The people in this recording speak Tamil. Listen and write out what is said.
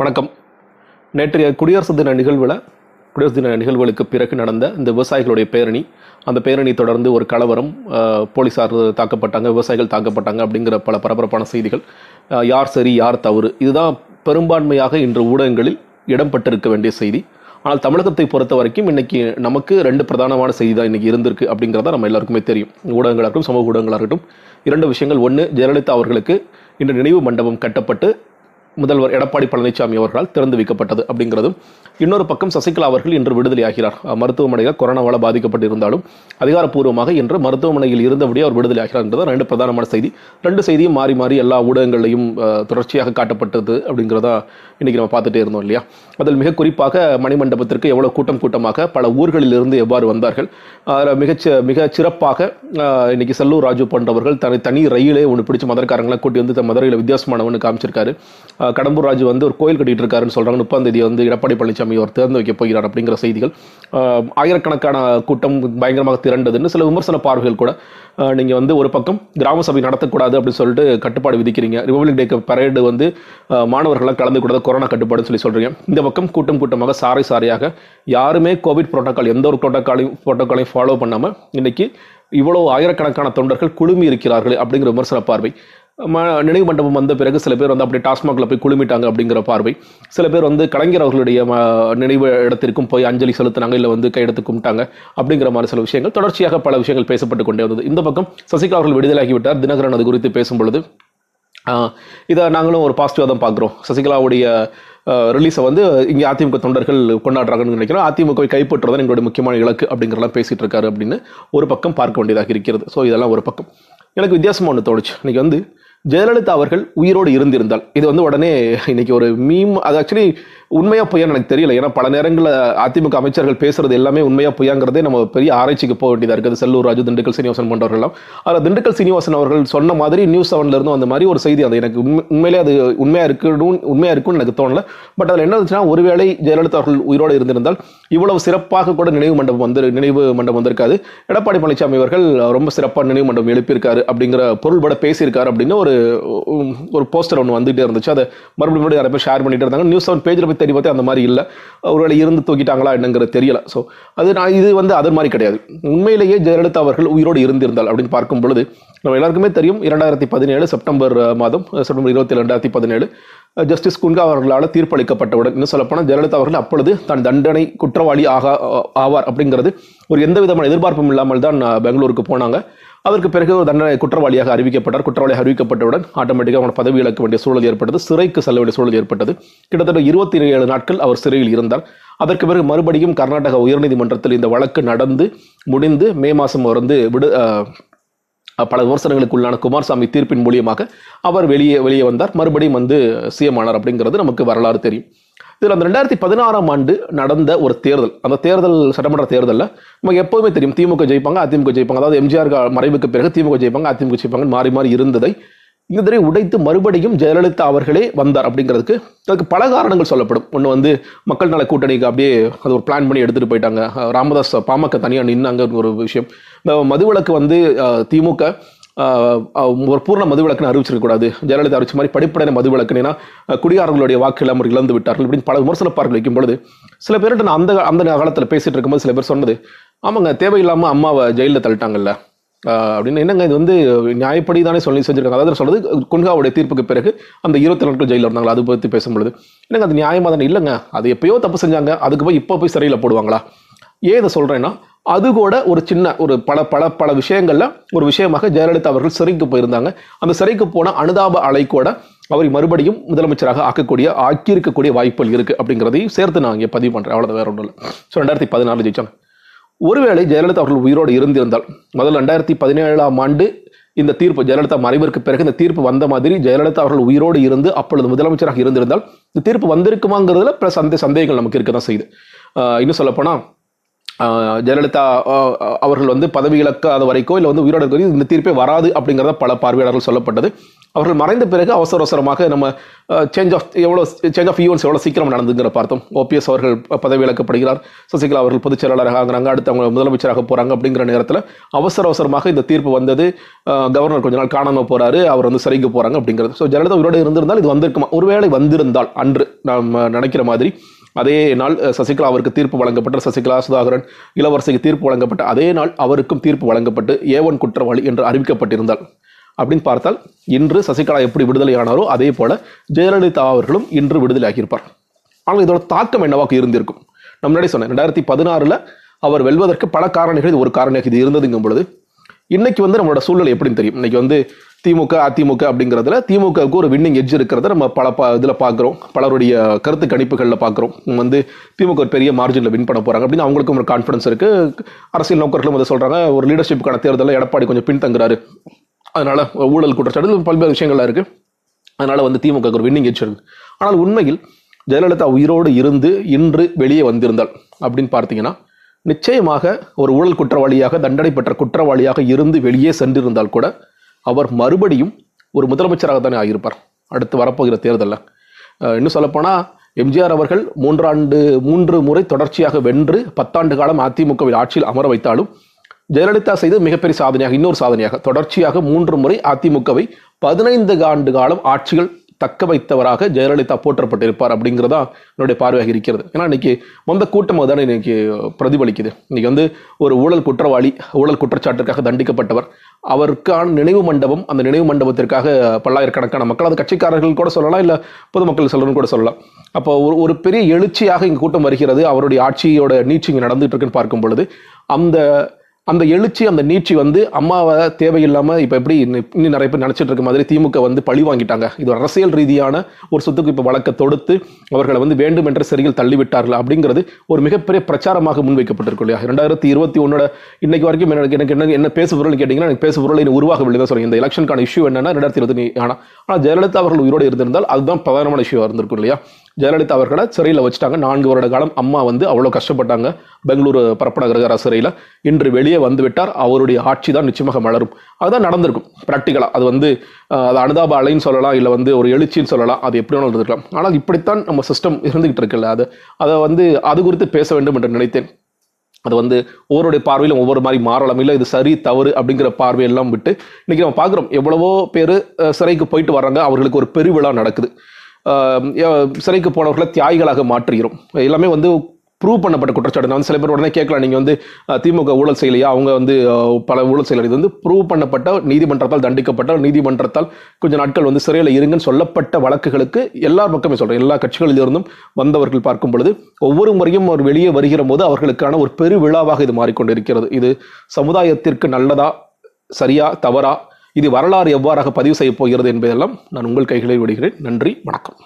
வணக்கம். நேற்றைய குடியரசு தின நிகழ்வில் குடியரசு தின நிகழ்வுகளுக்கு பிறகு நடந்த இந்த விவசாயிகளுடைய பேரணி அந்த பேரணி தொடர்ந்து ஒரு கலவரம் போலீஸார் போலீசார் தாக்கப்பட்டாங்க விவசாயிகள் தாக்கப்பட்டாங்க அப்படிங்கிற பல பரபரப்பான செய்திகள் யார் சரி யார் தவறு இதுதான் பெரும்பான்மையாக இன்று ஊடகங்களில் இடம்பெற்றிருக்க வேண்டிய செய்தி. ஆனால் தமிழகத்தை பொறுத்த வரைக்கும் இன்னைக்கு நமக்கு ரெண்டு பிரதானமான செய்தி தான் இன்னைக்கு இருந்திருக்கு அப்படிங்கிறத நம்ம எல்லாருக்குமே தெரியும். ஊடகங்களாகட்டும் சமூக ஊடகங்களாகட்டும். இரண்டு விஷயங்கள். ஒன்று ஜெயலலிதா அவர்களுக்கு இன்று நினைவு மண்டபம் கட்டப்பட்டு முதல்வர் எடப்பாடி பழனிசாமி அவர்களால் திறந்து வைக்கப்பட்டது அப்படிங்கிறதும் இன்னொரு பக்கம் சசிகலா அவர்கள் இன்று விடுதலையாகிறார். மருத்துவமனையில் கொரோனாவால் பாதிக்கப்பட்டிருந்தாலும் அதிகாரப்பூர்வமாக இன்று மருத்துவமனையில் இருந்தபடியே அவர் விடுதலையாகிறார் என்றது ரெண்டு பிரதானமான செய்தி. ரெண்டு செய்தியும் மாறி மாறி எல்லா ஊடகங்களையும் தொடர்ச்சியாக காட்டப்பட்டது அப்படிங்கிறதா இன்னைக்கு நம்ம பார்த்துட்டே இருந்தோம் இல்லையா? அதில் மிக குறிப்பாக மணிமண்டபத்திற்கு எவ்வளோ கூட்டம் கூட்டமாக பல ஊர்களில் இருந்து எவ்வாறு வந்தார்கள்? அதில் மிகச்ச மிக சிறப்பாக இன்றைக்கி இன்னைக்கு செல்லூர் ராஜு போன்றவர்கள் தனி தனி ரயிலே ஒன்று பிடிச்ச மதுரக்காரங்களை கூட்டி வந்து மதுரையில் வித்தியாசமானவனு காமிச்சிருக்காரு. கடம்பூர் ராஜு வந்து ஒரு கோயில் கட்டிட்டு இருக்காருன்னு சொல்கிறாங்க முப்பாம் தேதி வந்து எடப்பாடி பழனிசாமி அவர் திறந்து வைக்க போகிறார் அப்படிங்கிற செய்திகள். ஆயிரக்கணக்கான கூட்டம் பயங்கரமாக திரண்டதுன்னு சில விமர்சன பார்வைகள் கூட நீங்கள் வந்து ஒரு பக்கம் கிராம சபை நடத்தக்கூடாது அப்படின்னு சொல்லிட்டு கட்டுப்பாடு விதிக்கிறீங்க. ரிபப்ளிக் டேக்கு பரேடு வந்து மாணவர்களாக கலந்து கூடாது கொரோனா கட்டுப்பாடுன்னு சொல்லி சொல்கிறீங்க இந்த பக்கம் கூட்டம் கூட்டமாக சாரை சாரையாக யாருமே கோவிட் ப்ரோட்டோக்கால் எந்த ஒரு ப்ரோட்டோக்காலையும் ப்ரோட்டோக்காலையும் ஃபாலோ பண்ணாமல் இன்றைக்கி இவ்வளோ ஆயிரக்கணக்கான தொண்டர்கள் குழுமி இருக்கிறார்கள் அப்படிங்கிற விமர்சன பார்வை. நினைவு மண்டபம் வந்த பிறகு சில பேர் வந்து அப்படியே டாஸ்மாகில் போய் குழுமிட்டாங்க அப்படிங்கிற பார்வை. சில பேர் வந்து கலைஞர் அவர்களுடைய ம- நினைவு இடத்திற்கும் போய் அஞ்சலி செலுத்தினாங்க இல்லை வந்து கையெடுத்து கும்பிட்டாங்க அப்படிங்கிற மாதிரி சில விஷயங்கள். தொடர்ச்சியாக பல விஷயங்கள் பேசப்பட்டு கொண்டே வந்தது. இந்த பக்கம் சசிகலா அவர்கள் விடுதலாகிவிட்டார் தினகரன் அது குறித்து பேசும் பொழுது இதை நாங்களும் ஒரு பாசிட்டிவாக தான் பார்க்குறோம். சசிகலாவுடைய ரிலீஸை வந்து இங்கே அதிமுக தொண்டர்கள் கொண்டாடுறாங்கன்னு நினைக்கிறோம் அதிமுகவை கைப்பற்றுவதன் எங்களுடைய முக்கியமான இலக்கு அப்படிங்கிறலாம் பேசிகிட்டு இருக்காரு அப்படின்னு ஒரு பக்கம் பார்க்க வேண்டியதாக இருக்கிறது. ஸோ இதெல்லாம் ஒரு பக்கம். எனக்கு வித்தியாசமாக ஒன்று தோணுச்சு. இன்றைக்கி வந்து ஜெயலலிதா அவர்கள் உயிரோடு இருந்திருந்தால். இது வந்து உடனே இன்னைக்கு ஒரு மீம் அது ஆக்சுவலி உண்மையா பொய்யான்னு எனக்கு தெரியல. ஏன்னா பல நேரங்களில் அதிமுக அமைச்சர்கள் பேசுறது எல்லாமே உண்மையா பொய்யாங்கிறதே நம்ம பெரிய ஆராய்ச்சிக்கு போக வேண்டியதாக இருக்குது. செல்லூர் ராஜு திண்டுக்கல் சீனிவாசன் போன்றவர்கள்லாம். அதில் திண்டுக்கல் சீனிவாசன் அவர்கள் சொன்ன மாதிரி நியூஸ் செவன்ல இருந்தும் அந்த மாதிரி ஒரு செய்தி அது எனக்கு உண்மை- உண்மையிலே அது உண்மையா இருக்கணும் உண்மையா இருக்கும்னு எனக்கு தோணல. பட் அதில் என்ன இருந்துச்சுன்னா ஒருவேளை ஜெயலலிதா அவர்கள் உயிரோடு இருந்திருந்தால் இவ்வளவு சிறப்பாக கூட நினைவு மண்டபம் வந்து நினைவு மண்டபம் வந்திருக்காது. எடப்பாடி பழனிசாமி அவர்கள் ரொம்ப சிறப்பாக நினைவு மண்டபம் எழுப்பியிருக்காரு அப்படிங்கிற பொருள்பட பேசியிருக்காரு அப்படின்னு ஒரு ஒரு போஸ்டர் ஒன்று வந்துகிட்டே இருந்துச்சு. அதை மறுபடியும் மறுபடியும் நிறைய பேர் ஷேர் பண்ணிட்டு இருந்தாங்க. நியூஸ் செவன் பேஜில் போய் தேடி அந்த மாதிரி இல்லை. ஒருவேளை இருந்து தூக்கிட்டாங்களா என்னங்கிறது தெரியல. ஸோ அது நான் இது வந்து அது மாதிரி கிடையாது. உண்மையிலேயே ஜெயலலிதா அவர்கள் உயிரோடு இருந்திருந்தால் அப்படின்னு பார்க்கும் பொழுது நம்ம எல்லாருக்குமே தெரியும் இரண்டாயிரத்தி பதினேழு செப்டம்பர் மாதம் செப்டம்பர் இருபத்தி ரெண்டாயிரத்தி பதினேழு ஜஸ்டிஸ் குன்கா அவர்களால் தீர்ப்பளிக்கப்பட்டவுடன் இன்னும் சொல்லப்போனால் ஜெயலலிதா அவர்கள் அப்பொழுது தான் தண்டனை குற்றவாளி ஆகா ஆவார் அப்படிங்கிறது ஒரு எந்த விதமான எதிர்பார்ப்பும் இல்லாமல் தான் பெங்களூருக்கு போனாங்க. அதற்கு பிறகு ஒரு தண்டனை குற்றவாளியாக அறிவிக்கப்பட்டார். குற்றவாளியாக அறிவிக்கப்பட்டவுடன் ஆட்டோமேட்டிக்காக அவனை பதவி இழக்க வேண்டிய சூழல் ஏற்பட்டது. சிறைக்கு செல்ல வேண்டிய சூழல் ஏற்பட்டது. கிட்டத்தட்ட இருபத்தி ஏழு நாட்கள் அவர் சிறையில் இருந்தார். அதற்கு பிறகு மறுபடியும் கர்நாடக உயர்நீதிமன்றத்தில் இந்த வழக்கு நடந்து முடிந்து மே மாதம் வந்து விடு பல விமர்சனங்களுக்கு உள்ளான குமாரசாமி தீர்ப்பின் மூலியமாக அவர் வெளியே வெளியே வந்தார். மறுபடியும் வந்து சிஎம் ஆனார் அப்படிங்கிறது நமக்கு வரலாறு தெரியும். இதில் அந்த ரெண்டாயிரத்தி பதினாறாம் ஆண்டு நடந்த ஒரு தேர்தல் அந்த தேர்தல் சட்டமன்ற தேர்தலில் நமக்கு எப்போதுமே தெரியும் திமுக ஜெயிப்பாங்க அதிமுக ஜெயிப்பாங்க. அதாவது எம்ஜிஆர் மறைவுக்கு பிறகு திமுக ஜெயிப்பாங்க அதிமுக ஜெயிப்பாங்க மாறி மாறி இருந்ததை இந்த தடவை உடைத்து மறுபடியும் ஜெயலலிதா அவர்களே வந்தார் அப்படிங்கிறதுக்கு அதுக்கு பல காரணங்கள் சொல்லப்படும். ஒன்று வந்து மக்கள் நல கூட்டணிக்கு அப்படியே அது ஒரு பிளான் பண்ணி எடுத்துகிட்டு போயிட்டாங்க. ராமதாஸ் பாமக தனியாக நின்னாங்க ஒரு விஷயம். இந்த மதுவிலக்கு வந்து திமுக ஒரு பூர்ண மதுவிலக்குன்னு அறிவிச்சிருக்கக்கூடாது. ஜெயலலிதா அறிவிச்ச மாதிரி படிப்படையான மதுவிலக்குனா குடியாரர்களுடைய வாக்குகள் அவர் இழந்து விட்டார்கள் இப்படின்னு பல விமர்சனப்பார்கள் வைக்கும் பொழுது சில பேர்கிட்ட நான் அந்த அந்த காலத்தில் பேசிட்டு இருக்கும்போது சில பேர் சொன்னது ஆமாங்க தேவையில்லாமல் அம்மாவை ஜெயிலில் தள்ளிட்டாங்கல்ல. அப்படின்னு. என்னங்க இது வந்து நியாயப்படி தானே சொல்லி செஞ்சுருக்காங்க. அதாவது சொல்றது குன்காவுடைய தீர்ப்புக்கு பிறகு அந்த இருபத்தி நாட்கள் ஜெயிலில் இருந்தாங்களா அது பற்றி பேசும்பொழுது. என்னங்க அது நியாயமாக தானே? இல்லைங்க அது எப்பயோ தப்பு செஞ்சாங்க அதுக்கு போய் இப்போ போய் சிறையில் போடுவாங்களா? ஏன் இதை சொல்கிறேன்னா அது கூட ஒரு சின்ன ஒரு பல பல பல விஷயங்களில் ஒரு விஷயமாக ஜெயலலிதா அவர்கள் சிறைக்கு போயிருந்தாங்க. அந்த சிறைக்கு போன அனுதாப அலை கூட அவரை மறுபடியும் முதலமைச்சராக ஆக்கக்கூடிய ஆக்கியிருக்கக்கூடிய வாய்ப்புகள் இருக்குது அப்படிங்கிறதையும் சேர்த்து நான் இங்கே பதிவு பண்ணுறேன் அவ்வளோ வேற ஒன்றும் இல்லை. ஸோ ரெண்டாயிரத்தி பதினாலு ஜெயிச்சாங்க. ஒருவேளை ஜெயலலிதா அவர்கள் உயிரோடு இருந்திருந்தால் முதல் ரெண்டாயிரத்தி பதினேழாம் ஆண்டு இந்த தீர்ப்பு ஜெயலலிதா மறைவிற்கு பிறகு இந்த தீர்ப்பு வந்த மாதிரி ஜெயலலிதா அவர்கள் உயிரோடு இருந்து அப்பொழுது முதலமைச்சராக இருந்திருந்தால் இந்த தீர்ப்பு வந்திருக்குமாங்கிறதுல பிற சந்தே சந்தேகங்கள் நமக்கு இருக்க தான் செய்யுது இன்னும் சொல்லப்போனால் ஜெயலலிதா அவர்கள் வந்து பதவி இழக்காத வரைக்கோ இல்லை வந்து உயிரோடு இருக்கிறது இந்த தீர்ப்பே வராது அப்படிங்கிறத பல பார்வையாளர்கள் சொல்லப்பட்டது. அவர்கள் மறைந்த பிறகு அவசர அவசரமாக நம்ம சேஞ்ச் ஆஃப் எவ்வளோ சேஞ்ச் ஆஃப் ஈவெண்ட்ஸ் எவ்வளோ சீக்கிரம் நடந்துங்கிற பார்த்தோம். ஓபிஎஸ் அவர்கள் பதவி இழக்கப்படுகிறார். சசிகலா அவர்கள் பொதுச் செயலாளராக ஆகுறாங்க. அடுத்து அவங்க முதலமைச்சராக போகிறாங்க அப்படிங்கிற நேரத்தில் அவசர அவசரமாக இந்த தீர்ப்பு வந்தது. கவர்னர் கொஞ்ச நாள் காணாமல் போகிறாரு அவர் வந்து சரிங்க போகிறாங்க அப்படிங்கிறது. ஸோ ஜெயலலிதா உயிரோடு இருந்திருந்தால் இது வந்திருக்குமா? ஒருவேளை வந்திருந்தால் அன்று நாம் நினைக்கிற மாதிரி. அதே நாள் சசிகலா அவருக்கு தீர்ப்பு வழங்கப்பட்ட சசிகலா சுதாகரன் இளவரசிக்கு தீர்ப்பு வழங்கப்பட்ட அதே நாள் அவருக்கும் தீர்ப்பு வழங்கப்பட்டு ஏவன் குற்றவாளி என்று அறிவிக்கப்பட்டிருந்தால் அப்படின்னு பார்த்தால் இன்று சசிகலா எப்படி விடுதலையானாரோ அதே போல ஜெயலலிதா அவர்களும் இன்று விடுதலையாகியிருப்பார். ஆனால் இதோட தாக்கம் என்னவாக இருந்திருக்கும்? நம்ம முன்னாடி சொன்னேன் ரெண்டாயிரத்தி பதினாறில் அவர் வெல்வதற்கு பல காரணிகள் இது ஒரு காரணியாக இது இருந்ததுங்கும் பொழுது இன்னைக்கு வந்து நம்மளோட சூழ்நிலை எப்படின்னு தெரியும். இன்னைக்கு வந்து திமுக அதிமுக அப்படிங்கிறதுல திமுகவுக்கு ஒரு வின்னிங் எட்ஜ் இருக்கிறத நம்ம பல ப இதில் பார்க்குறோம் பலருடைய கருத்து கணிப்புகளில் பார்க்குறோம் வந்து திமுக ஒரு பெரிய மார்ஜினில் வின் பண்ண போகிறாங்க அப்படின்னு அவங்களுக்கும் ஒரு கான்ஃபிடன்ஸ் இருக்குது அரசியல் நோக்கர்களும் அதை சொல்கிறாங்க ஒரு லீடர்ஷிப்புக்கான தேர்தலில் எடப்பாடி கொஞ்சம் பின்தங்குறாரு. அதனால் ஊழல் குற்றச்சாட்டு பல்வேறு விஷயங்கள்லாம் இருக்குது அதனால் வந்து திமுக ஒரு வின்னிங் எட்ஜ் இருக்குது ஆனால் உண்மையில் ஜெயலலிதா உயிரோடு இருந்து இன்று வெளியே வந்திருந்தால் அப்படின்னு பார்த்தீங்கன்னா நிச்சயமாக ஒரு ஊழல் குற்றவாளியாக தண்டனை பெற்ற குற்றவாளியாக இருந்து வெளியே சென்றிருந்தால் கூட அவர் மறுபடியும் ஒரு முதலமைச்சராக தானே ஆகியிருப்பார். அடுத்து வரப்போகிற தேர்தலில். இன்னும் சொல்லப்போனால் எம்ஜிஆர் அவர்கள் மூன்றாண்டு மூன்று முறை தொடர்ச்சியாக வென்று பத்தாண்டு காலம் அதிமுகவில் ஆட்சியில் அமர வைத்தாலும் ஜெயலலிதா செய்த மிகப்பெரிய சாதனையாக இன்னொரு சாதனையாக தொடர்ச்சியாக மூன்று முறை அதிமுகவை பதினைந்து ஆண்டு காலம் ஆட்சிகள் தக்க வைத்தவராக ஜெயலலிதா போற்றப்பட்டிருப்பார் அப்படிங்கிறதா என்னுடைய பார்வையாக இருக்கிறது. ஏன்னா இன்னைக்கு வந்த கூட்டம் தானே இன்னைக்கு பிரதிபலிக்குது. இன்னைக்கு வந்து ஒரு ஊழல் குற்றவாளி ஊழல் குற்றச்சாட்டுக்காக தண்டிக்கப்பட்டவர் அவருக்கான நினைவு மண்டபம் அந்த நினைவு மண்டபத்திற்காக பல்லாயிரக்கணக்கான மக்கள் அது கட்சிக்காரர்கள் கூட சொல்லலாம் இல்லை பொதுமக்கள் சொல்லணும்னு கூட சொல்லலாம். அப்போ ஒரு ஒரு பெரிய எழுச்சியாக இங்கே கூட்டம் வருகிறது. அவருடைய ஆட்சியோட நீட்சி இங்கே நடந்துட்டு இருக்குன்னு பார்க்கும் பொழுது அந்த அந்த எழுச்சி அந்த நீட்சி வந்து அம்மாவை தேவையில்லாமல் இப்போ எப்படி இன்னும் நிறைய பேர் நினச்சிட்டு இருக்க மாதிரி திமுக வந்து பழி வாங்கிட்டாங்க. இது அரசியல் ரீதியான ஒரு சொத்துக்கு இப்போ வழக்க தொடுத்து அவர்களை வந்து வேண்டும் என்ற சிறையில் தள்ளிவிட்டார்கள் அப்படிங்கிறது ஒரு மிகப்பெரிய பிரச்சாரமாக முன்வைக்கப்பட்டிருக்கு இல்லையா? ரெண்டாயிரத்தி இருபத்தி ஒன்னோட இன்னைக்கு வரைக்கும் எனக்கு எனக்கு என்ன என்ன பேசு பொருள் கேட்டிங்கன்னா எனக்கு பேசு பொருள் இன்னும் உருவாகவில்லை தான் சொல்றேன். இந்த எலெக்ஷனுக்கான இஷ்யூ என்னன்னா ரெண்டாயிரத்தி இருபத்தி ஆனால் ஆனால் ஜெயலலிதா அவர்கள் உயிரோடு இருந்திருந்தால் அதுதான் பிரதானமான இஷ்யூவாக இருந்திருக்கும் இல்லையா? ஜெயலலிதா அவர்களை சிறையில் வச்சுட்டாங்க. நான்கு வருட காலம் அம்மா வந்து அவ்வளோ கஷ்டப்பட்டாங்க. பெங்களூரு பரப்பநகர சிறையில். இன்று வெளியே வந்துவிட்டார். அவருடைய ஆட்சி தான் நிச்சயமாக மலரும். அதுதான் நடந்திருக்கும். ப்ராக்டிக்கலாக அது வந்து அது அனுதாப அலைன்னு சொல்லலாம். இல்லை வந்து ஒரு எழுச்சின்னு சொல்லலாம். அது எப்படி வேணாலும் இருந்திருக்கலாம் ஆனால் இப்படித்தான் நம்ம சிஸ்டம் இருந்துகிட்டு இருக்குல்ல. அது அதை வந்து அது குறித்து பேச வேண்டும் என்று நினைத்தேன். அது வந்து ஒவ்வொருடைய பார்வையிலும் ஒவ்வொரு மாதிரி மாறலாம். இல்லை இது சரி தவறு அப்படிங்கிற பார்வையெல்லாம் விட்டு இன்னைக்கு நம்ம பார்க்குறோம். எவ்வளவோ பேர் சிறைக்கு போயிட்டு வர்றாங்க. அவர்களுக்கு ஒரு பெருவிழா நடக்குது. சிறைக்கு போனவர்களை தியாகிகளாக மாற்றுகிறோம். எல்லாமே வந்து ப்ரூவ் பண்ணப்பட்ட குற்றச்சாட்டு நான் வந்து சில பேர் உடனே கேட்கலாம் நீங்கள் வந்து திமுக ஊழல் செய்யலையா அவங்க வந்து பல ஊழல் செய்யலை இது வந்து ப்ரூவ் பண்ணப்பட்ட நீதிமன்றத்தால் தண்டிக்கப்பட்ட நீதிமன்றத்தால் கொஞ்சம் நாட்கள் வந்து சிறையில் இருங்கன்னு சொல்லப்பட்ட வழக்குகளுக்கு எல்லா பக்கமே சொல்கிறேன் எல்லா கட்சிகளிலிருந்தும் வந்தவர்கள் பார்க்கும் பொழுது ஒவ்வொரு முறையும் அவர் வெளியே வருகிற போது அவர்களுக்கான ஒரு பெரு விழாவாக இது மாறிக்கொண்டிருக்கிறது. இது சமுதாயத்திற்கு நல்லதா சரியா தவறா இது வரலாறு எவ்வாறாக பதிவு செய்ய போகிறது என்பதெல்லாம் நான் உங்கள் கைகளில் விடுகிறேன். நன்றி வணக்கம்.